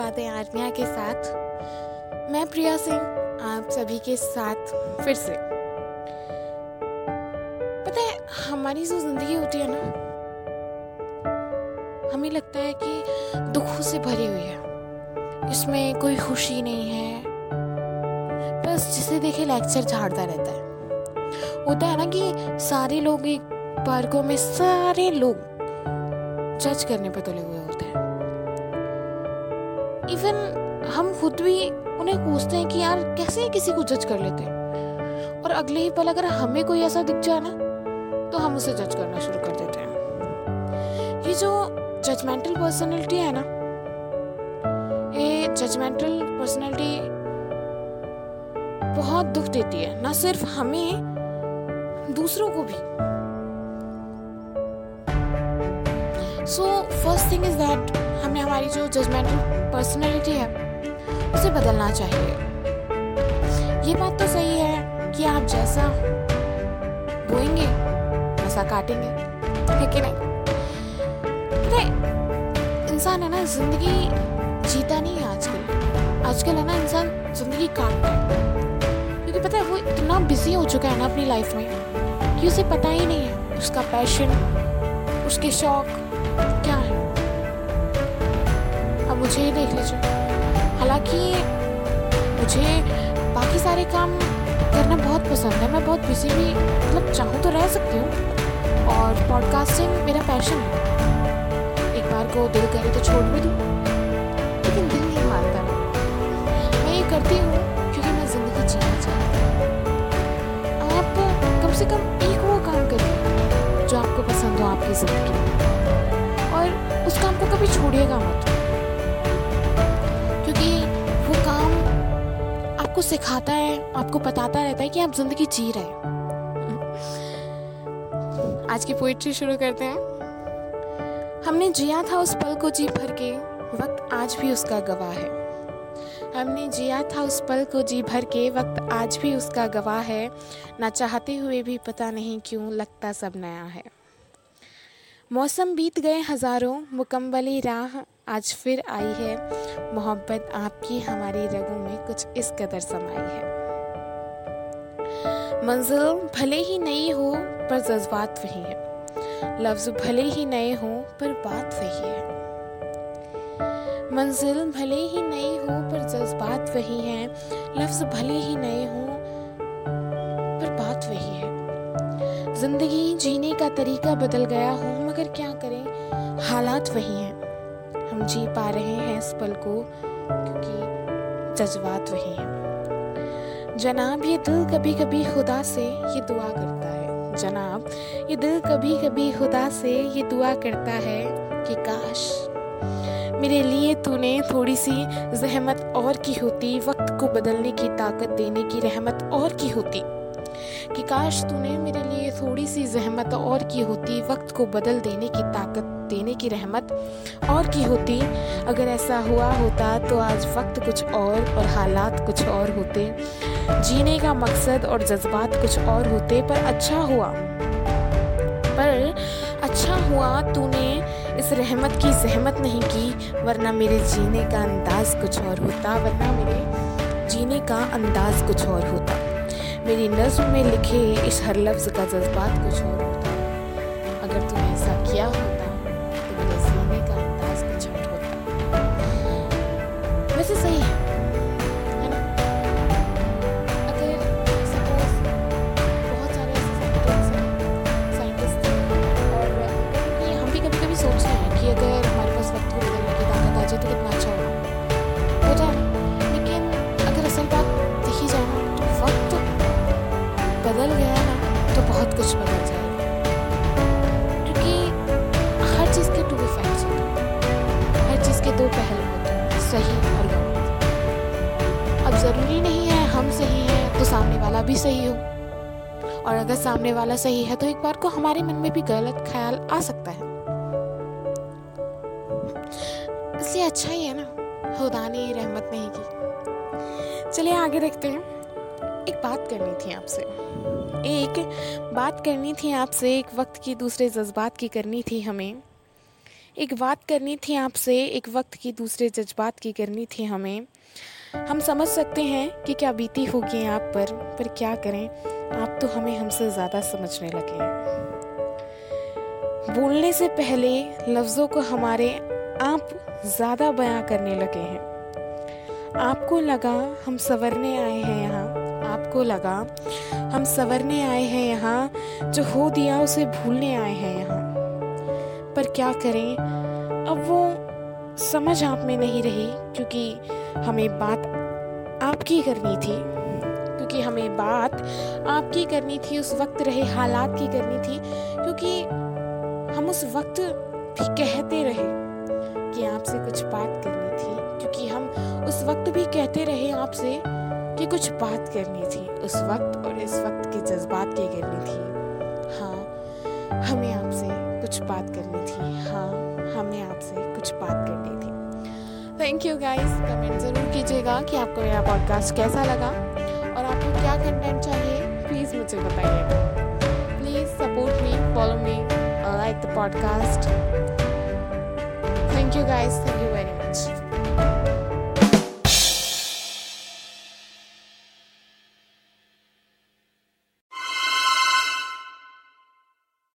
बातें आर्मिया के साथ। मैं प्रिया सिंह, आप सभी के साथ फिर से। पता है, हमारी जो ज़िंदगी होती है ना, हमें लगता है कि दुखों से भरी हुई है। इसमें कोई खुशी नहीं है। बस जिसे देखे लेक्चर झाड़ता रहता है। होता है ना कि सारे लोग एक पार्कों में सारे लोग जज करने पर तुले हुए होते हैं। इवन हम खुद भी उन्हें पूछते हैं कि यार, कैसे किसी को जज कर लेते हैं? और अगले ही पल अगर हमें कोई ऐसा दिख जाए ना तो हम उसे जज करना शुरू कर देते हैं। ये जो जजमेंटल पर्सनैलिटी है ना, ये जजमेंटल पर्सनैलिटी बहुत दुख देती है, ना सिर्फ़ हमें, दूसरों को भी। So first thing is that हमें हमारी जो जजमेंटल पर्सनैलिटी है, उसे बदलना चाहिए। ये बात तो सही है कि आप जैसा बोएँगे, वैसा काटेंगे, है कि नहीं? इंसान है ना, ज़िंदगी जीता नहीं है आजकल। आजकल है ना, इंसान ज़िंदगी काटता है। क्योंकि पता है, वो इतना बिज़ी हो चुका है ना अपनी लाइफ में कि उसे पता ही नहीं है, उसका पैशन उसके शौक मुझे ही देख लीजिए। हालाँकि मुझे बाकी सारे काम करना बहुत पसंद है। मैं बहुत बिज़ी भी मतलब चाहूँ तो रह सकती हूँ। और पॉडकास्टिंग मेरा पैशन है। एक बार को दिल करे तो छोड़ भी दूँ। लेकिन दिल नहीं मानता। मैं ये करती हूँ क्योंकि मैं ज़िंदगी जीना चाहती हूँ। आप कम से कम एक वो काम करिए जो आपको पसंद हो आपकी ज़िंदगी और उस काम को कभी छोड़िएगा मत। आपको सिखाता है, आपको बताता रहता है कि आप ज़िंदगी जी रहे हैं। आज की पोइट्री शुरू करते हैं। हमने जिया था उस पल को जी भर के, वक्त आज भी उसका गवाह है। हमने जिया था उस पल को जी भर के, वक्त आज भी उसका गवाह है। ना चाहते हुए भी पता नहीं क्यों लगता सब नया है। मौसम बीत गए हज़ारों, मुकम्मली राह आज फिर आई है। मोहब्बत आपकी हमारी रगों में कुछ इस कदर समाई है। मंजिल भले ही नई हो, पर जज्बात वही है। लफ्ज भले ही नए हो, पर बात वही है। मंजिल भले ही नई हो, पर जज्बात वही हैं। लफ्ज भले ही नए हो, पर बात वही है। ज़िंदगी जीने का तरीका बदल गया हो मगर क्या करें? हालात वही हैं। हम जी पा रहे हैं इस पल को, क्योंकि जज्बात वही हैं। जनाब, ये दिल कभी कभी खुदा से ये दुआ करता है। जनाब, ये दिल कभी कभी खुदा से ये दुआ करता है कि काश मेरे लिए तूने थोड़ी सी जहमत और की होती, वक्त को बदलने की ताकत देने की रहमत और की होती। कि काश तूने मेरे लिए थोड़ी सी जहमत और की होती, वक्त को बदल देने की ताकत, देने की रहमत और की होती। अगर ऐसा हुआ होता तो आज वक्त कुछ और और हालात कुछ और होते। जीने का मकसद और जज्बात कुछ और होते, पर अच्छा हुआ। पर अच्छा हुआ तूने इस रहमत की जहमत नहीं की, वरना मेरे जीने का अंदाज कुछ और होता, वरना मेरे जीने का अंदाज कुछ और होता। मेरी नज्म में लिखे इस हर लफ्ज़ का जज्बात कुछ और होता। अगर तुमने ऐसा किया होता गया ना तो बहुत कुछ बदल जाएगा। क्योंकि हर चीज़ के टू इफेक्ट्स होते हैं। हर चीज़ के दो पहलू होते हैं, सही और गलत। अब ज़रूरी नहीं है हम सही हैं तो सामने वाला भी सही हो। और अगर सामने वाला सही है तो एक बार को हमारे मन में भी गलत ख्याल आ सकता है। इसलिए अच्छा ही है ना, खुदा ने रहमत नहीं की। चलिए आगे देखते हैं। एक बात करनी थी आपसे। एक बात करनी थी आपसे, एक वक्त की दूसरे जज्बात की करनी थी हमें। एक बात करनी थी आपसे, एक वक्त की दूसरे जज्बात की करनी थी हमें। हम समझ सकते हैं कि क्या बीती होगी आप पर पर क्या करें। आप तो हमें हमसे ज़्यादा समझने लगे हैं। बोलने से पहले लफ्ज़ों को हमारे आप ज़्यादा बयां करने लगे हैं। आपको लगा हम सवरने आए हैं यहाँ। आपको लगा, हम सवरने आए हैं यहाँ, जो हो दिया उसे भूलने आए हैं यहाँ। पर क्या करें? अब वो समझ आप में नहीं रही, क्योंकि हमें बात आपकी करनी थी। क्योंकि हमें बात आपकी करनी थी, उस वक्त रहे हालात की करनी थी, क्योंकि हम उस वक्त भी कहते रहे कि आपसे कुछ बात करनी थी, क्योंकि हम उस वक्त भी कहते रहे आपसे कि कुछ बात करनी थी उस वक्त और इस वक्त के जज्बात की करनी थी। हाँ हमें आपसे कुछ बात करनी थी। हाँ हमें आपसे कुछ बात करनी थी। थैंक यू गाइस कमेंट ज़रूर कीजिएगा कि आपको मेरा पॉडकास्ट कैसा लगा और आपको क्या कंटेंट चाहिए प्लीज़ मुझे बताइएगा। Please support me follow me like the podcast thank you guys